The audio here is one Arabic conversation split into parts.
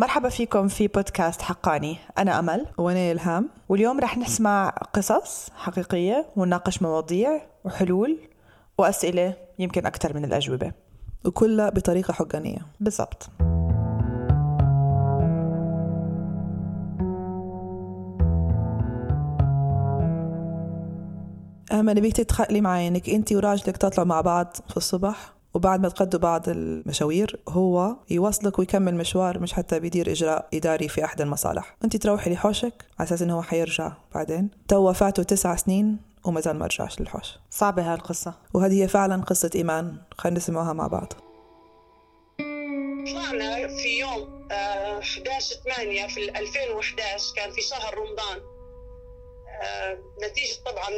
مرحبا فيكم في بودكاست حقاني. أنا أمل. وأنا إلهام. واليوم رح نسمع قصص حقيقية ونناقش مواضيع وحلول وأسئلة يمكن أكثر من الأجوبة. وكلها بطريقة حقانية. بالضبط. أهم نبيك تتخيلي معي إنك أنت وراجلك تطلعوا مع بعض في الصبح؟ وبعد ما تقضوا بعض المشاوير هو يوصلك ويكمل مشوار مش حتى بيدير إجراء إداري في أحد المصالح. أنت تروحي لحوشك على أساس إنه هو حيرجع بعدين. توا فاتوا تسع سنين وما زال ما رجعش للحوش. صعبة هالقصة وهذه هي فعلا قصة إيمان. خلينا نسمعها مع بعض. طلعنا في يوم 11 8 في 2011 كان في شهر رمضان. آه، نتيجة طبعا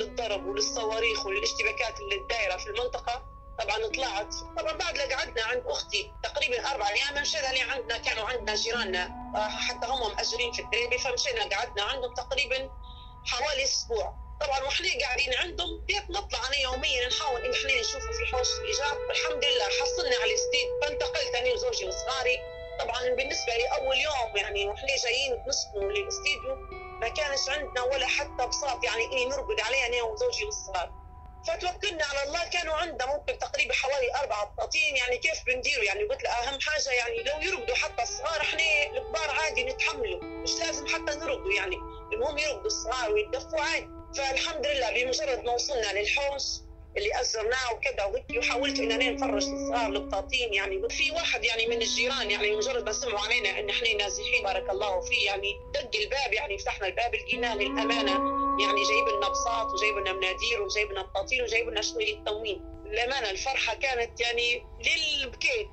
للضرب وللصواريخ وللاشتباكات اللي الدايرة في المنطقة. طبعا طلعت. طبعا بعد لا قعدنا عند أختي تقريبا أربع أيام مشينا لي عندنا كانوا عندنا جيراننا آه، حتى هم مأجرين في الدريبي فمشينا قعدنا عندهم تقريبا حوالي أسبوع. طبعا وإحنا قاعدين عندهم بيت نطلع أنا يوميا نحاول إن إحنا نشوفه في حوش الإيجار. والحمد لله حصلنا على الاستيد فانتقلت أنا وزوجي وصغاري طبعا بالنسبة لي أول يوم يعني وإحنا جايين نسكنوا للاستديو ما كانش عندنا ولا حتى بساط يعني إني نرقد عليه أنا وزوجي والصغار فتوكلنا على الله. كانوا عندنا ممكن تقريبا حوالي أربعة بطاطين يعني كيف بنديروا يعني قلت له أهم حاجة يعني لو يرقدوا حتى الصغار إحنا الكبار عادي نتحملوا مش لازم حتى نرقدوا يعني. المهم يرقدوا الصغار ويتدفوا عادي. فالحمد لله بمجرد ما وصلنا للحوش اللي أزرناه وكذا وهيك وحاولت ان أنا نفرش الصغار البطاطين يعني. في واحد يعني من الجيران يعني مجرد ما سمعوا علينا إن إحنا نازحين بارك الله فيه يعني دق الباب يعني فتحنا الباب لقيناه للأمانة يعني جايب لنا بساط وجايب لنا مناديل وجايب لنا بطاطين وجايب لنا شوية تموين للامانه الفرحة كانت يعني للبكيت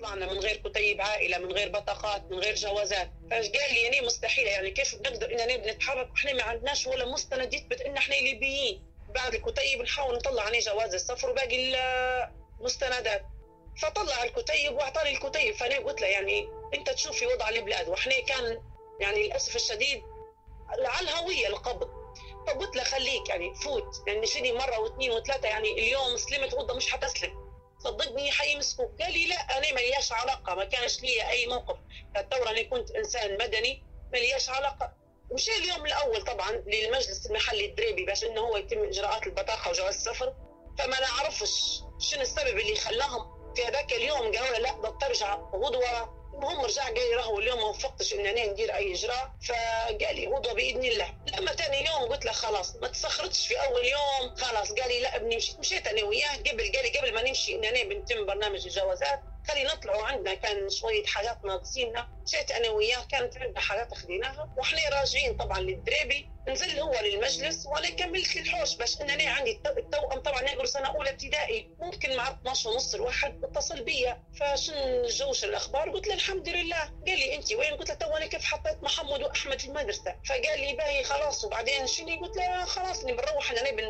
طلعنا من غير كتيب عائلة من غير بطاقات من غير جوازات. فقال لي يعني مستحيلة يعني كيف بنقدر إننا نتحرك وإحنا ما عندناش ولا مستند يثبت إن إحنا ليبيين؟ بعد الكتيب نحاول نطلع عليه جواز السفر وباقي المستندات. فطلع الكتيب وأعطاني الكتيب. فأنا قلت له يعني أنت تشوفي وضع البلاد وإحنا كان يعني للأسف الشديد على الهويه القبض فقلت له خليك يعني فوت يعني شني مرة واثنين وثلاثة يعني اليوم سلمت غدا مش حتسلم. صدقني حيمسكوك. قال لي لا أنا ملياش علاقة ما كانش لي أي موقف. الثوره أنا كنت إنسان مدني ملياش علاقة. مشي اليوم الأول طبعا للمجلس المحلي الدريبي باش إنه هو يتم إجراءات البطاقة وجواز السفر. فما نعرفش شنو السبب اللي خلاهم في هذاك اليوم قالوا لا بدك ترجع غدوة المهم رجع قال لي راهو اليوم ما وفقتش ان أنا ندير أي إجراء. فقال لي غدوه باذن الله لما ثاني يوم قلت له خلاص ما تسخرتش في أول يوم. خلاص قال لي لا بنمشي. مشيت أنا وياه. قبل قال لي قبل ما نمشي ان أنا بنتم برنامج الجوازات خلي نطلعوا عندنا. كان شوية حاجات ناقصيننا مشيت أنا وياه كانت عندنا حاجات خديناها. وإحنا راجعين طبعا للدريبي. نزل هو للمجلس وأنا كملت للحوش باش ان أنا عندي التوأم طبعا يقروا سنة أولى ابتدائي. ممكن مع 12 ونص الواحد اتصل بيا. فشن جوك شن الأخبار قلت له الحمد لله. قال لي انت وين؟ قلت له تو أنا كيف حطيت محمد وأحمد في المدرسة. فقال لي باهي خلاص وبعدين شنو؟ قلت له خلاص بنروح أنا بن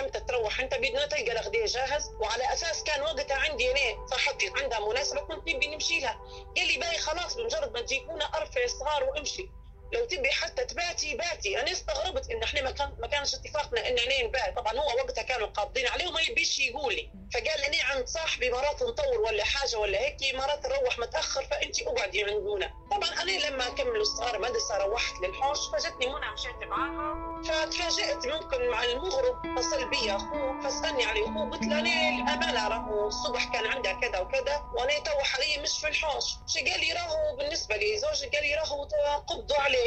إمتى تروح. أنت بدنا تلقى الغداء جاهز. وعلى أساس كان وقتها عندي أنا صاحبتي عندها مناسبة كنت نبي نمشي لها. قال لي باهي خلاص بمجرد ما تجيبونا أرفع الصغار وامشي. لو تبي حتى تباتي باتي. أنا استغربت إن إحنا ما كان ما كانش اتفاقنا إن إحنا نبات طبعا هو وقتها كانوا قابضين عليه وما يبيش يقول لي. فقال لي عند صاحبي مرات نطول ولا حاجة ولا هيك مرات نروح متأخر فأنت أقعدي عندنا. طبعا أنا لما كملوا الصغار مدرسة روحت للحوش فجتني منى مشيت معاها فتفاجئت ممكن مع المغرب اتصل بي أخوه فسألني على أخوه قلت له أنا الامانه راهو الصبح كان عندها كذا وكذا وأنا تو حاليا مش في الحوش. قال لي راهو بالنسبة لي زوجي قال لي راهو قبضوا عليه.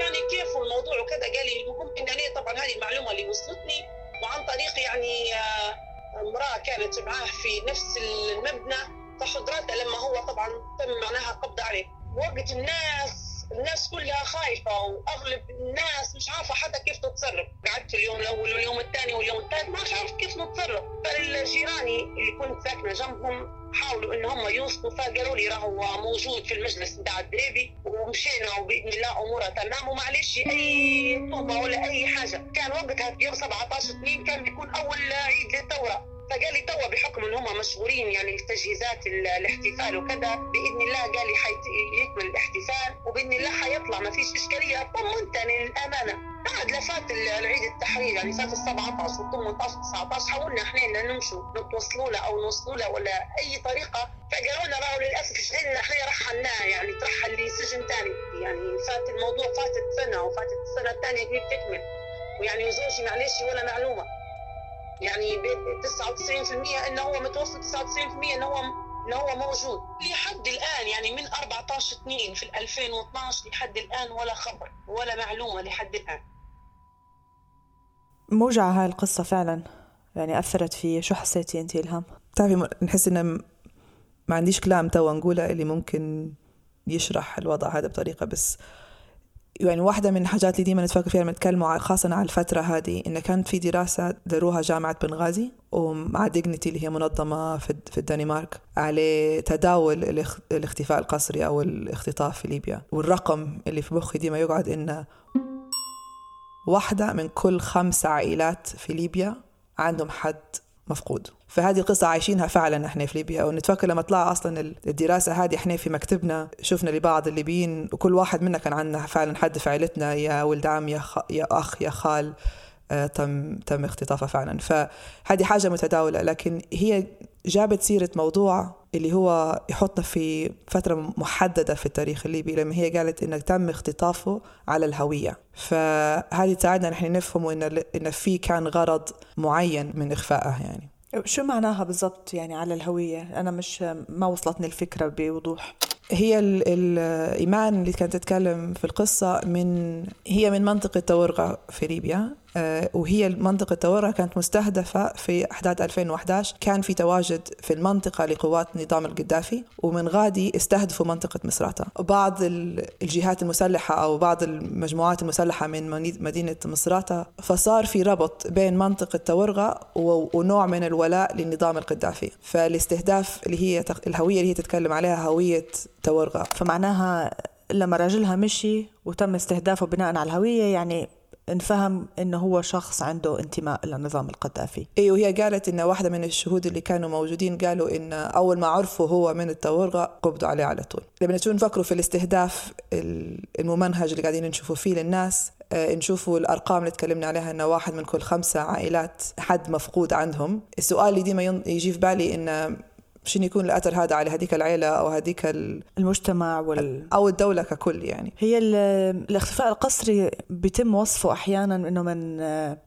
يعني كيف الموضوع وكذا؟ قال لي إن أنا طبعا هذه المعلومة اللي وصلتني وعن طريق يعني آه، امرأة كانت معاه في نفس المبنى فحضرتها لما هو طبعا تم معناها قبض عليه. وقت الناس الناس كلها خايفة وأغلب الناس مش عارفة حتى كيف تتصرف. قعدت اليوم الأول واليوم الثاني واليوم الثالث ما عارف كيف نتصرف. فالجيراني اللي كنت ساكنة جنبهم حاولوا ان هم يوصلوا فقالوا لي راهو موجود في المجلس بتاع الدريبي ومشينا وبإذن الله امورها تمام. ومعلش أي طوبه ولا أي حاجة. كان وقتها يوم 17 2 كان بيكون أول عيد للثورة. فقال لي توا بحكم إن هم مشغولين يعني في تجهيزات الاحتفال وكذا بإذن الله قال لي حيكمل الاحتفال وبإذن الله حيطلع ما فيش إشكالية. طمنتني للأمانة. بعد لفات العيد التحرير يعني فات ال 17 وال 18 19 حاولنا إحنا نمشوا نتوصلوا له أو نوصلوا له ولا أي طريقة. فقالوا لنا راهو للأسف شغلنا إحنا رحلناه يعني ترحل لسجن ثاني يعني فات الموضوع فاتت سنة وفاتت السنة الثانية تكمل. ويعني وزوجي معلش ولا معلومة. يعني 99% إنه هو متوفى 99% إنه هو إنه هو موجود. لحد الآن يعني من 14 2 في 2012 لحد الآن ولا خبر ولا معلومة لحد الآن. موجعة هاي القصة فعلا؟ يعني أثرت في شو حسيتي أنت إلهام؟ بتعرفي نحس إن ما عنديش كلام توا نقولها اللي ممكن يشرح الوضع هذا بطريقة بس يعني واحدة من الحاجات اللي ديما نتفكر فيها لما نتكلموا خاصة على الفترة هذه إن كانت في دراسة داروها جامعة بنغازي ومع ديجنتي اللي هي منظمة في, في الدنمارك على تداول الاختفاء القسري أو الاختطاف في ليبيا. والرقم اللي في مخي ديما يقعد إنه واحدة من كل خمس عائلات في ليبيا عندهم حد مفقود. فهذه القصة عايشينها فعلا إحنا في ليبيا. ونتفكر لما طلع أصلا الدراسة هذه إحنا في مكتبنا شفنا لبعض الليبيين وكل واحد منا كان عندنا فعلا حد في عائلتنا يا ولد عم يا, خ... يا أخ يا خال آه، تم تم اختطافه فعلا. فهذه حاجة متداولة. لكن هي جابت سيرة موضوع اللي هو يحطنا في فترة محددة في التاريخ الليبي لما هي قالت إنه تم اختطافه على الهوية. فهذه تساعدنا نحن نفهم إن إن في كان غرض معين من إخفائه يعني. شو معناها بالضبط يعني على الهوية؟ أنا مش ما وصلتني الفكرة بوضوح. هي الإيمان اللي كانت تتكلم في القصة من هي من منطقة تورغا في ليبيا. وهي منطقة تورا كانت مستهدفة في أحداث 2011 كان في تواجد في المنطقة لقوات نظام القذافي ومن غادي استهدفوا منطقة مصراتة. بعض الجهات المسلحة أو بعض المجموعات المسلحة من مدينة مصراتة فصار في ربط بين منطقة تورغا ونوع من الولاء للنظام القذافي. فالاستهداف اللي هي الهوية اللي هي تتكلم عليها هوية تورغا فمعناها لما راجلها مشي وتم استهدافه بناء على الهوية يعني انفهم إنه هو شخص عنده انتماء للنظام القذافي. أيوه هي قالت إن واحدة من الشهود اللي كانوا موجودين قالوا إن أول ما عرفوا هو من التورغة قبضوا عليه على طول. لما نشوف نفكروا في الاستهداف الممنهج اللي قاعدين نشوفوا فيه للناس آه، نشوفوا الأرقام اللي تكلمنا عليها إنه واحد من كل خمسة عائلات حد مفقود عندهم. السؤال اللي ديما يجي في بالي انه شنو يكون الأثر هذا على هذيك العيلة أو هذيك المجتمع وال... أو الدولة ككل يعني؟ هي الاختفاء القسري بيتم وصفه أحيانا إنه من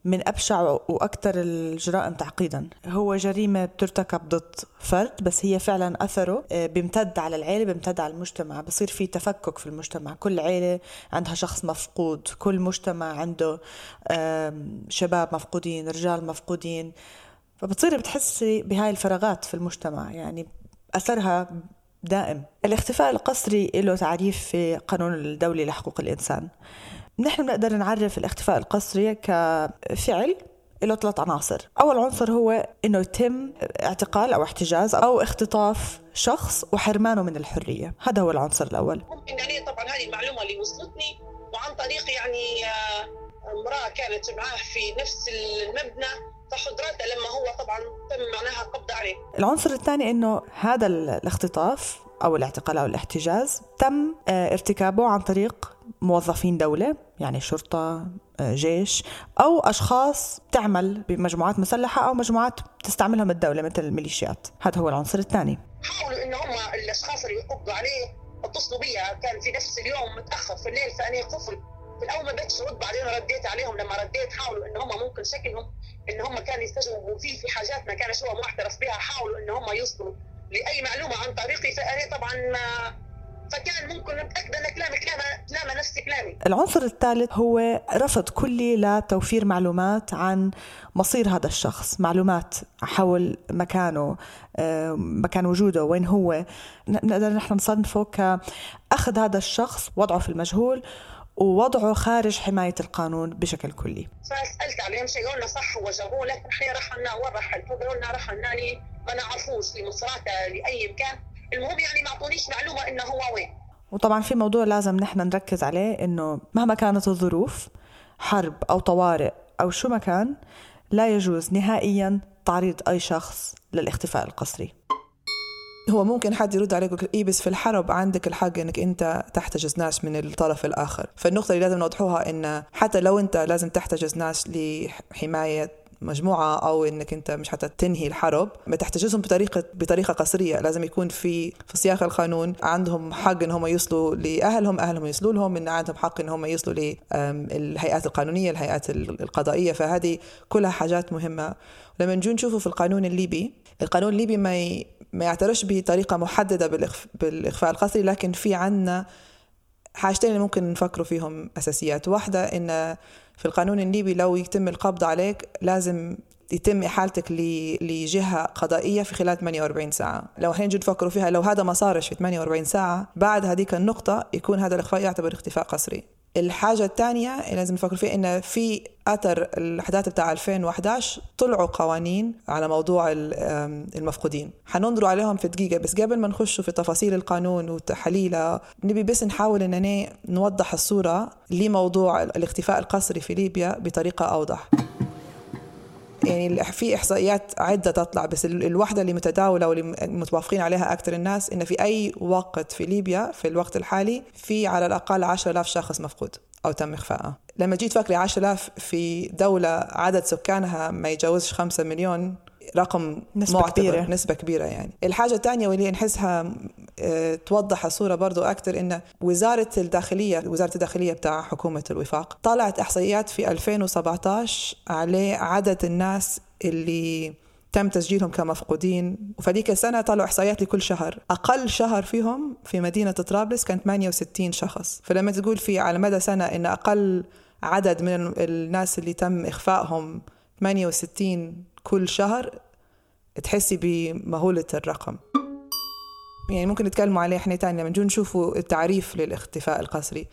من أبشع وأكثر الجرائم تعقيدا. هو جريمة بترتكب ضد فرد بس هي فعلا أثره آه، بيمتد على العيلة بيمتد على المجتمع. بصير في تفكك في المجتمع. كل عيلة عندها شخص مفقود كل مجتمع عنده شباب مفقودين رجال مفقودين. فبتصيري بتحسي بهاي الفراغات في المجتمع يعني أثرها دائم. الاختفاء القسري له تعريف في قانون الدولي لحقوق الإنسان. نحن بنقدر نعرف الاختفاء القسري كفعل له ثلاث عناصر. أول عنصر هو أنه يتم اعتقال أو احتجاز أو اختطاف شخص وحرمانه من الحرية. هذا هو العنصر الأول. يعني طبعا هذه المعلومة اللي وصلتني وعن طريق يعني آه، امرأة كانت معاه في نفس المبنى تحضيراته لما هو طبعا تم معناها قبض عليه. العنصر الثاني إنه هذا الاختطاف أو الاعتقال أو الاحتجاز تم آه، ارتكابه عن طريق موظفين دولة يعني شرطة آه، جيش أو أشخاص تعمل بمجموعات مسلحة أو مجموعات تستعملهم الدولة مثل الميليشيات. هذا هو العنصر الثاني. حاولوا إن هم الأشخاص اللي يقبضوا عليه اتصلوا بي كان في نفس اليوم متأخر في الليل فأنا خفت في الأول ما بدش رد بعدين رديت عليهم. لما رديت حاولوا إن هم ممكن شكلهم إن هم كانوا يستجوبوا فيه في حاجات ما كانش هو معترف بها حاولوا إن هم يوصلوا لأي معلومة عن طريقي فأنا طبعا فكان ممكن نتاكد أن كلامي كلامه كلامه نفس كلامي. العنصر الثالث هو رفض كلي لتوفير معلومات عن مصير هذا الشخص، معلومات حول مكانه، آه، مكان وجوده، وين هو، نقدر نحن نصنفه كأخذ هذا الشخص وضعه في المجهول ووضعه خارج حماية القانون بشكل كلي. فسألت عليهم شيء قلنا صح هو جابوه لكن إحنا رحلنا وين رحلتوا قالوا لنا رحلنا لي ما نعرفوش لمصراته لأي مكان المهم يعني ما أعطونيش معلومة إنه هو وين. وطبعا في موضوع لازم نحن نركز عليه إنه مهما كانت الظروف حرب أو طوارئ أو شو ما كان لا يجوز نهائيا تعريض أي شخص للاختفاء القسري. هو ممكن حد يرد عليك ويقول إيه بس في الحرب عندك الحق إنك أنت تحتجز ناس من الطرف الآخر. فالنقطة اللي لازم نوضحوها إن حتى لو أنت لازم تحتجز ناس لحماية مجموعة أو إنك أنت مش حتى تنهي الحرب ما تحتجزهم بطريقة بطريقة قسرية لازم يكون في في سياق القانون عندهم حق إن هم يصلوا لأهلهم أهلهم يصلوا لهم إن عندهم حق إن هم يصلوا للهيئات القانونية الهيئات القضائية. فهذه كلها حاجات مهمة. لما نجي نشوفه في القانون الليبي القانون الليبي ما. ما يعترفش بطريقة محددة بالإخف... بالإخفاء القسري لكن في عنا حاجتين اللي ممكن نفكروا فيهم أساسيات. واحدة إن في القانون الليبي لو يتم القبض عليك لازم يتم إحالتك لجهة قضائية في خلال 48 ساعة. لو الحين نجي نفكروا فيها لو هذا ما صارش في 48 ساعة بعد هذيك النقطة يكون هذا الإخفاء يعتبر اختفاء قسري. الحاجة الثانية لازم نفكر فيها إن في أثر الأحداث بتاع 2011 طلعوا قوانين على موضوع المفقودين. حننظروا عليهم في دقيقة بس قبل ما نخش في تفاصيل القانون وتحليله نبي بس نحاول إننا نوضح الصورة لموضوع الاختفاء القسري في ليبيا بطريقة أوضح. يعني في إحصائيات عدة تطلع بس الوحدة اللي متداولة واللي متوافقين عليها أكثر الناس إن في أي وقت في ليبيا في الوقت الحالي في على الأقل 10000 شخص مفقود أو تم اخفائه لما جيت فكري 10000 في دولة عدد سكانها ما يتجاوزش 5 مليون رقم نسبة معتبر كبيرة. نسبة كبيرة يعني. الحاجة الثانية واللي نحسها آه، توضح الصورة برضو أكثر إن وزارة الداخلية وزارة الداخلية بتاع حكومة الوفاق طلعت إحصائيات في 2017 على عدد الناس اللي تم تسجيلهم كمفقودين. وفديك السنة طلعوا إحصائيات لكل شهر. أقل شهر فيهم في مدينة طرابلس كان 68 شخص. فلما تقول في على مدى سنة إن أقل عدد من الناس اللي تم إخفائهم 68 كل شهر تحسي بمهولة الرقم. يعني ممكن نتكلموا عليه إحنا تاني لما نجوا نشوفوا التعريف للاختفاء القسري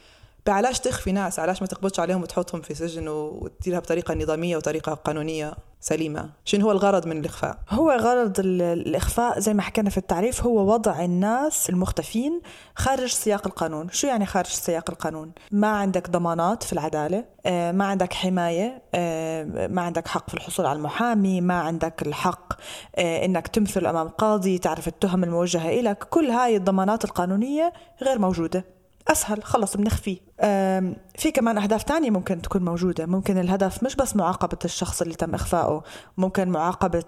بعلاش تخفي ناس؟ علاش ما تقبضش عليهم وتحطهم في سجن وتديرها بطريقة نظامية وطريقة قانونية سليمة؟ شنو هو الغرض من الإخفاء؟ هو غرض ال- الإخفاء زي ما حكينا في التعريف هو وضع الناس المختفين خارج سياق القانون. شو يعني خارج سياق القانون؟ ما عندك ضمانات في العدالة آه، ما عندك حماية آه، ما عندك حق في الحصول على المحامي ما عندك الحق آه، إنك تمثل أمام قاضي تعرف التهم الموجهة إليك كل هاي الضمانات القانونية غير موجودة. أسهل خلص بنخفيه في كمان أهداف تانية ممكن تكون موجودة. ممكن الهدف مش بس معاقبة الشخص اللي تم إخفائه ممكن معاقبة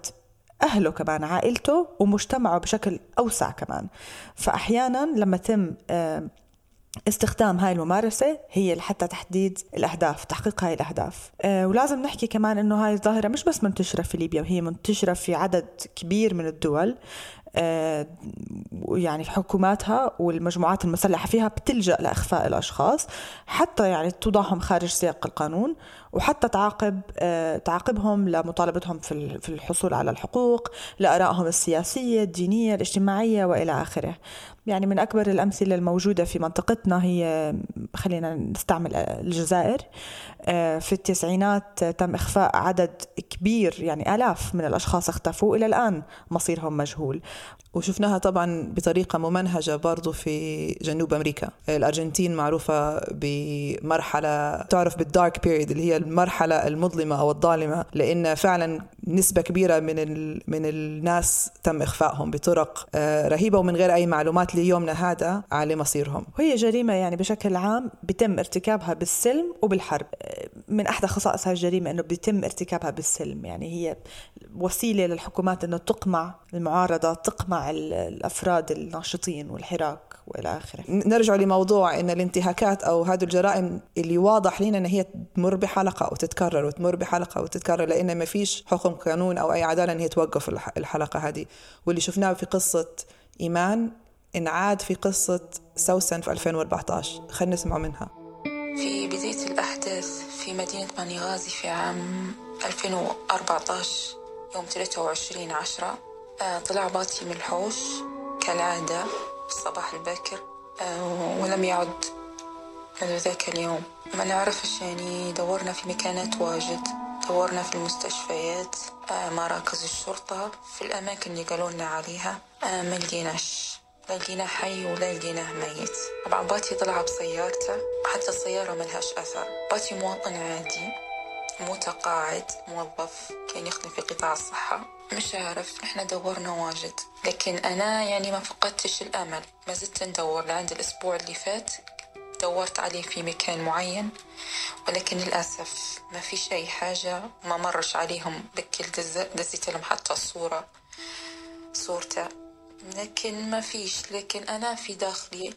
أهله كمان عائلته ومجتمعه بشكل أوسع كمان. فأحيانا لما تم استخدام هاي الممارسة هي حتى تحديد الأهداف تحقيق هاي الأهداف. أه ولازم نحكي كمان أنه هاي الظاهرة مش بس منتشرة في ليبيا وهي منتشرة في عدد كبير من الدول. يعني حكوماتها والمجموعات المسلحة فيها بتلجأ لإخفاء الأشخاص حتى يعني توضعهم خارج سياق القانون. وحتى تعاقب أه تعاقبهم لمطالبتهم في ال- في الحصول على الحقوق لآرائهم السياسية الدينية الاجتماعية وإلى آخره. يعني من أكبر الأمثلة الموجودة في منطقتنا هي خلينا نستعمل الجزائر. آه، في التسعينات تم إخفاء عدد كبير يعني آلاف من الأشخاص اختفوا إلى الآن مصيرهم مجهول. وشفناها طبعا بطريقة ممنهجة برضو في جنوب أمريكا. الأرجنتين معروفة بمرحلة تعرف بالدارك بيريد اللي هي المرحلة المظلمة أو الظالمة لأن فعلا نسبة كبيرة من ال... من الناس تم إخفائهم بطرق آه، رهيبة ومن غير أي معلومات ليومنا هذا على مصيرهم. وهي جريمة يعني بشكل عام بيتم ارتكابها بالسلم وبالحرب. من أحدى خصائص هاي الجريمة أنه بيتم ارتكابها بالسلم. يعني هي وسيلة للحكومات أنه تقمع المعارضة تقمع ال- الأفراد الناشطين والحراك وإلى آخره. نرجع لموضوع إن الانتهاكات أو هذه الجرائم اللي واضح لنا إن هي تمر بحلقة وتتكرر وتمر بحلقة وتتكرر لأن ما فيش حكم قانون أو أي عدالة إن هي توقف الح- الحلقة هذه. واللي شفناه في قصة إيمان انعاد في قصة سوسن في 2014 خلينا نسمع منها. في بداية الأحداث في مدينة بنغازي في عام 2014 يوم 23 عشرة. آه، طلع باطي من الحوش كالعادة في الصباح الباكر. آه، ولم يعد منذ ذاك اليوم. ما نعرفش يعني دورنا في مكانات واجد دورنا في المستشفيات آه، مراكز الشرطة في الأماكن اللي قالوا لنا عليها ما لقيناش. لا لقيناه حي ولا لقيناه ميت. طبعا باتي طلع بسيارته حتى السيارة ملهاش أثر. باتي مواطن عادي متقاعد موظف كان يخدم في قطاع الصحة. مش عارف إحنا دورنا واجد. لكن أنا يعني ما فقدتش الأمل. ما زلت ندور. لعند الأسبوع اللي فات دورت عليه في مكان معين ولكن للأسف ما فيش أي حاجة. ما مرش عليهم بكل دزيت لهم حتى الصورة صورته. لكن ما فيش لكن أنا في داخلي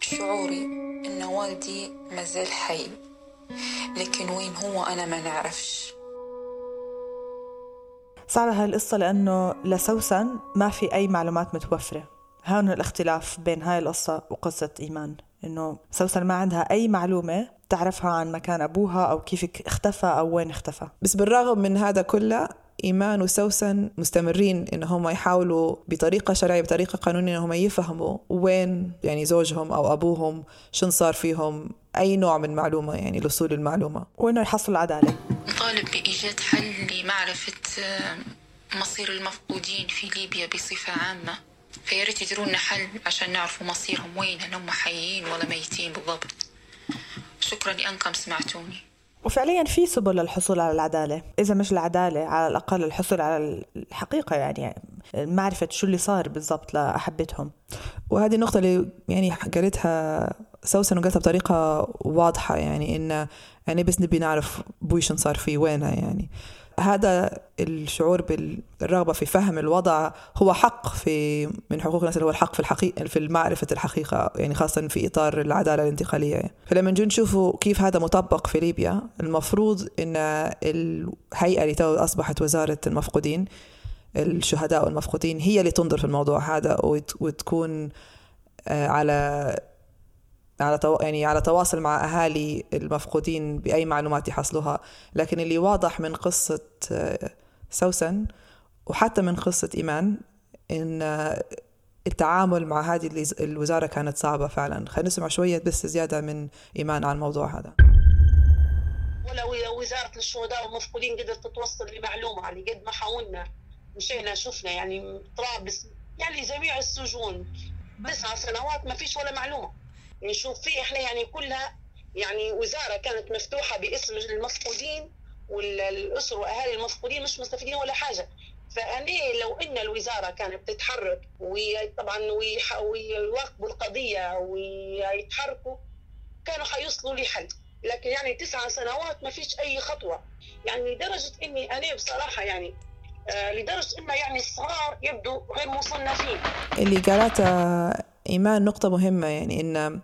شعوري إن والدي مازال حي. لكن وين هو أنا ما نعرفش. صعبة هاي القصة لأنه لسوسن ما في أي معلومات متوفرة. هون الاختلاف بين هاي القصة وقصة إيمان إنه سوسن ما عندها أي معلومة تعرفها عن مكان أبوها أو كيف اختفى أو وين اختفى. بس بالرغم من هذا كله إيمان وسوسن مستمرين إن هم يحاولوا بطريقة شرعية بطريقة قانونية إن هم يفهموا وين يعني زوجهم أو أبوهم شن صار فيهم أي نوع من معلومة يعني الوصول للمعلومة وإنه يحصلوا العدالة نطالب بإيجاد حل لمعرفة آه، مصير المفقودين في ليبيا بصفة عامة. فيا ريت يديروا لنا حل عشان نعرفوا مصيرهم وين هل هم حيين ولا ميتين بالضبط. شكرا لأنكم سمعتوني. وفعليا في سبل للحصول على العدالة إذا مش العدالة على الأقل الحصول على الحقيقة يعني معرفة شو اللي صار بالضبط لأحبتهم. وهذه النقطة اللي يعني قالتها سوسن وقالتها بطريقة واضحة يعني إن يعني بس نبي نعرف بوي شن صار فيه وينها يعني. هذا الشعور بالرغبة في فهم الوضع هو حق في من حقوق الناس اللي هو الحق في الحقيقة في معرفة الحقيقة يعني خاصة في إطار العدالة الانتقالية. فلما نجي نشوفوا كيف هذا مطبق في ليبيا المفروض أن الهيئة اللي تو أصبحت وزارة المفقودين الشهداء والمفقودين هي اللي تنظر في الموضوع هذا وتكون آه، على على تو... يعني على تواصل مع أهالي المفقودين بأي معلومات يحصلوها. لكن اللي واضح من قصة آه، سوسن وحتى من قصة إيمان إن آه، التعامل مع هذه الوزارة كانت صعبة فعلا. خلينا نسمع شوية بس زيادة من إيمان عن الموضوع هذا. ولا وزارة الشهداء والمفقودين قدرت تتوصل لمعلومة على قد ما حاولنا مشينا شفنا يعني طرابلس يعني جميع السجون تسع سنوات ما فيش ولا معلومة. نشوف فيه إحنا يعني كلها يعني وزارة كانت مفتوحة باسم المفقودين والأسر وأهالي المفقودين مش مستفيدين ولا حاجة. فأنا لو إن الوزارة كانت تتحرك وطبعا ويواكبوا القضية ويتحركوا كانوا حيوصلوا لحل لكن يعني تسعة سنوات ما فيش أي خطوة. يعني لدرجة إني أنا بصراحة يعني آه لدرجة إنه يعني الصغار يبدو غير مصنفين. اللي قالته إيمان نقطة مهمة يعني إن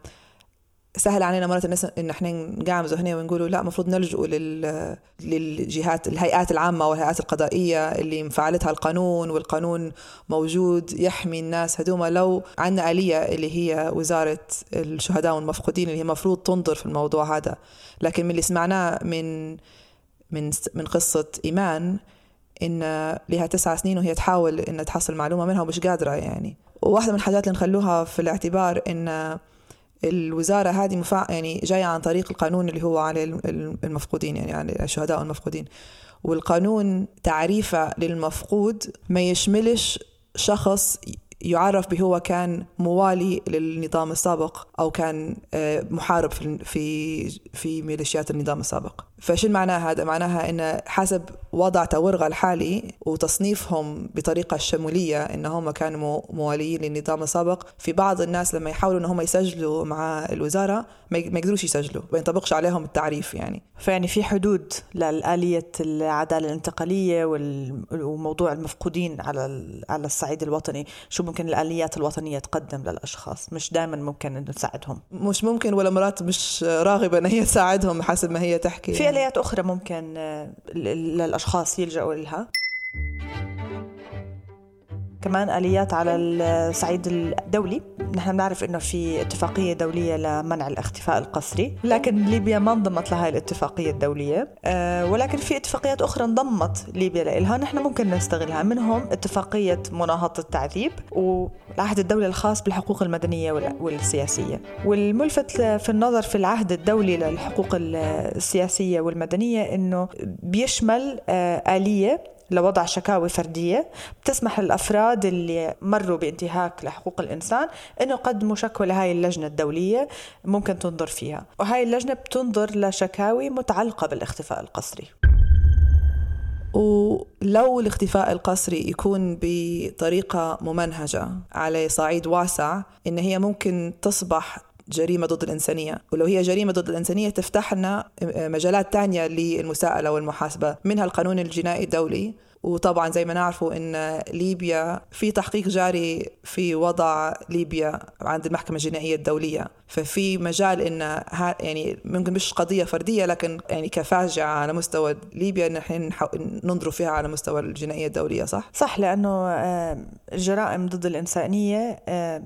سهل علينا مرات الناس إن إحنا نقعمزوا هنا ونقولوا لا المفروض نلجؤ لل... للجهات الهيئات العامة والهيئات القضائية اللي مفعلتها القانون والقانون موجود يحمي الناس. هدوما لو عندنا آلية اللي هي وزارة الشهداء والمفقودين اللي هي المفروض تنظر في الموضوع هذا. لكن من اللي سمعناه من من من قصة إيمان إن لها تسع سنين وهي تحاول إن تحصل معلومة منها ومش قادرة يعني. وواحدة من الحاجات اللي نخلوها في الاعتبار إن الوزارة هذه مفع يعني جاية عن طريق القانون اللي هو على المفقودين يعني على الشهداء والمفقودين. والقانون تعريفه للمفقود ما يشملش شخص يعرف به هو كان موالي للنظام السابق أو كان آه، محارب في في ميليشيات النظام السابق. فشو معناها هذا؟ معناها إن حسب وضع تورغا الحالي وتصنيفهم بطريقة شمولية ان هم كانوا مواليين للنظام السابق في بعض الناس لما يحاولوا ان هم يسجلوا مع الوزارة ما يقدروش يسجلوا ما ينطبقش عليهم التعريف يعني. فيعني في حدود لآلية العدالة الانتقالية وموضوع المفقودين على على الصعيد الوطني. شو ممكن الآليات الوطنية تقدم للأشخاص؟ مش دائما ممكن إنه تساعدهم مش ممكن ولا مرات مش راغبة إن هي تساعدهم حسب ما هي تحكي في آليات أخرى ممكن آه، للأشخاص يلجأوا لها كمان آليات على الصعيد الدولي. نحن بنعرف إنه في اتفاقية دولية لمنع الاختفاء القسري لكن ليبيا ما انضمت لهي الاتفاقية الدولية. أه ولكن في اتفاقيات أخرى انضمت ليبيا لها نحن ممكن نستغلها. منهم اتفاقية مناهضة التعذيب والعهد الدولي الخاص بالحقوق المدنية والسياسية. والملفت في النظر في العهد الدولي للحقوق السياسية والمدنية إنه بيشمل آه، آلية لوضع شكاوي فردية بتسمح للأفراد اللي مروا بانتهاك لحقوق الإنسان أنه يقدموا شكوى لهاي اللجنة الدولية ممكن تنظر فيها. وهاي اللجنة بتنظر لشكاوي متعلقة بالاختفاء القسري. ولو الاختفاء القسري يكون بطريقة ممنهجة على صعيد واسع إن هي ممكن تصبح جريمة ضد الإنسانية. ولو هي جريمة ضد الإنسانية تفتح لنا مجالات تانية للمساءلة والمحاسبة منها القانون الجنائي الدولي وطبعا زي ما نعرفوا إن ليبيا في تحقيق جاري في وضع ليبيا عند المحكمة الجنائية الدولية. ففي مجال إن يعني ممكن مش قضية فردية لكن يعني كفاجعة على مستوى ليبيا إن إحنا ننظر فيها على مستوى الجنائية الدولية صح؟ صح لأنه الجرائم ضد الإنسانية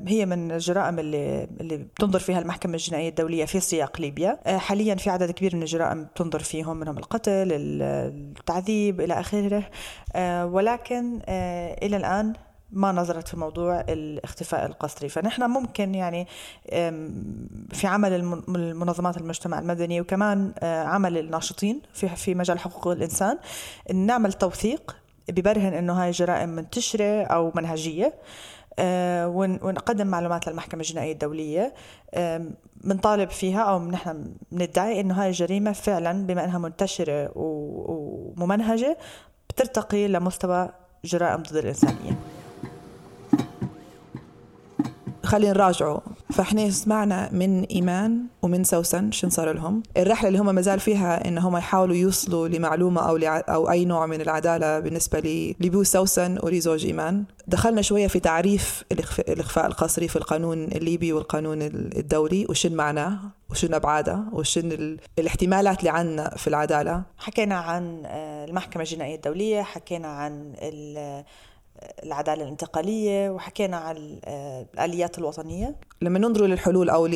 هي من الجرائم اللي اللي بتنظر فيها المحكمة الجنائية الدولية في سياق ليبيا. حاليا في عدد كبير من الجرائم بتنظر فيهم منهم القتل التعذيب إلى آخره. ولكن إلى الآن ما نظرت في موضوع الاختفاء القسري فنحن ممكن يعني في عمل المنظمات المجتمع المدني وكمان عمل الناشطين في في مجال حقوق الإنسان نعمل توثيق ببرهن إنه هاي الجرائم منتشرة أو منهجية ونقدم معلومات للمحكمة الجنائية الدولية بنطالب فيها أو نحن بندعي إنه هاي الجريمة فعلا بما إنها منتشرة وممنهجة بترتقي لمستوى جرائم ضد الإنسانية. خلينا نراجعه. فاحنا سمعنا من إيمان ومن سوسن شن صار لهم. الرحلة اللي هم مازال فيها إن هم يحاولوا يوصلوا لمعلومة أو. أو أي نوع من العدالة بالنسبة لبيو سوسن ولزوج إيمان. دخلنا شوية في تعريف الإخفاء القسري في القانون الليبي والقانون الدولي وشن معناه. وشن ابعاده وشن ال... الاحتمالات اللي عندنا في العدالة. حكينا عن المحكمة الجنائية الدولية حكينا عن ال... العدالة الانتقالية وحكينا عن الآليات الوطنية. لما ننظر للحلول أو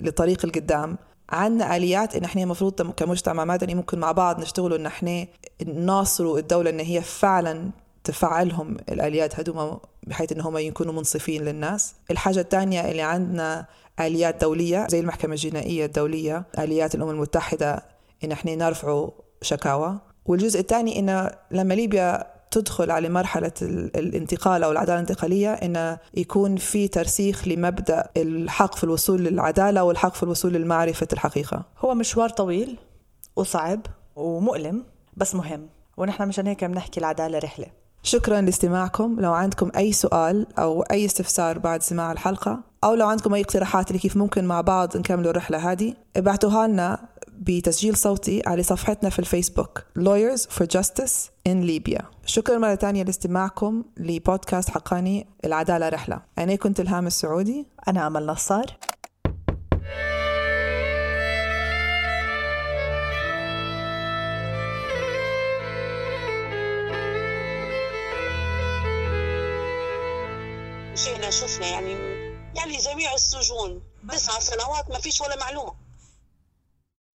لطريق القدام عندنا آليات إن إحنا المفروض كمجتمع مدني ممكن مع بعض نشتغلوا إن إحنا نناصروا الدولة إن هي فعلا تفعلهم الآليات هدوما بحيث إن هم يكونوا منصفين للناس. الحاجة الثانية اللي عندنا آليات دولية زي المحكمة الجنائية الدولية آليات الأمم المتحدة إن إحنا نرفعوا شكاوى. والجزء الثاني إن لما ليبيا تدخل على مرحلة الانتقال أو العدالة الانتقالية إنه يكون في ترسيخ لمبدأ الحق في الوصول للعدالة والحق في الوصول لمعرفة الحقيقة. هو مشوار طويل وصعب ومؤلم بس مهم. ونحن مشان هيك بنحكي العدالة رحلة. شكرا لاستماعكم. لو عندكم أي سؤال أو أي استفسار بعد سماع الحلقة أو لو عندكم أي اقتراحات لكيف ممكن مع بعض نكملوا الرحلة هذه ابعتوها لنا بتسجيل صوتي على صفحتنا في الفيسبوك Lawyers for Justice in Libya. شكرا مرة تانية لاستماعكم لبودكاست حقاني العدالة رحلة. أنا كنت إلهام السعودي. أنا أمل نصار. يعني جميع السجون تسع سنوات ما فيش ولا معلومة.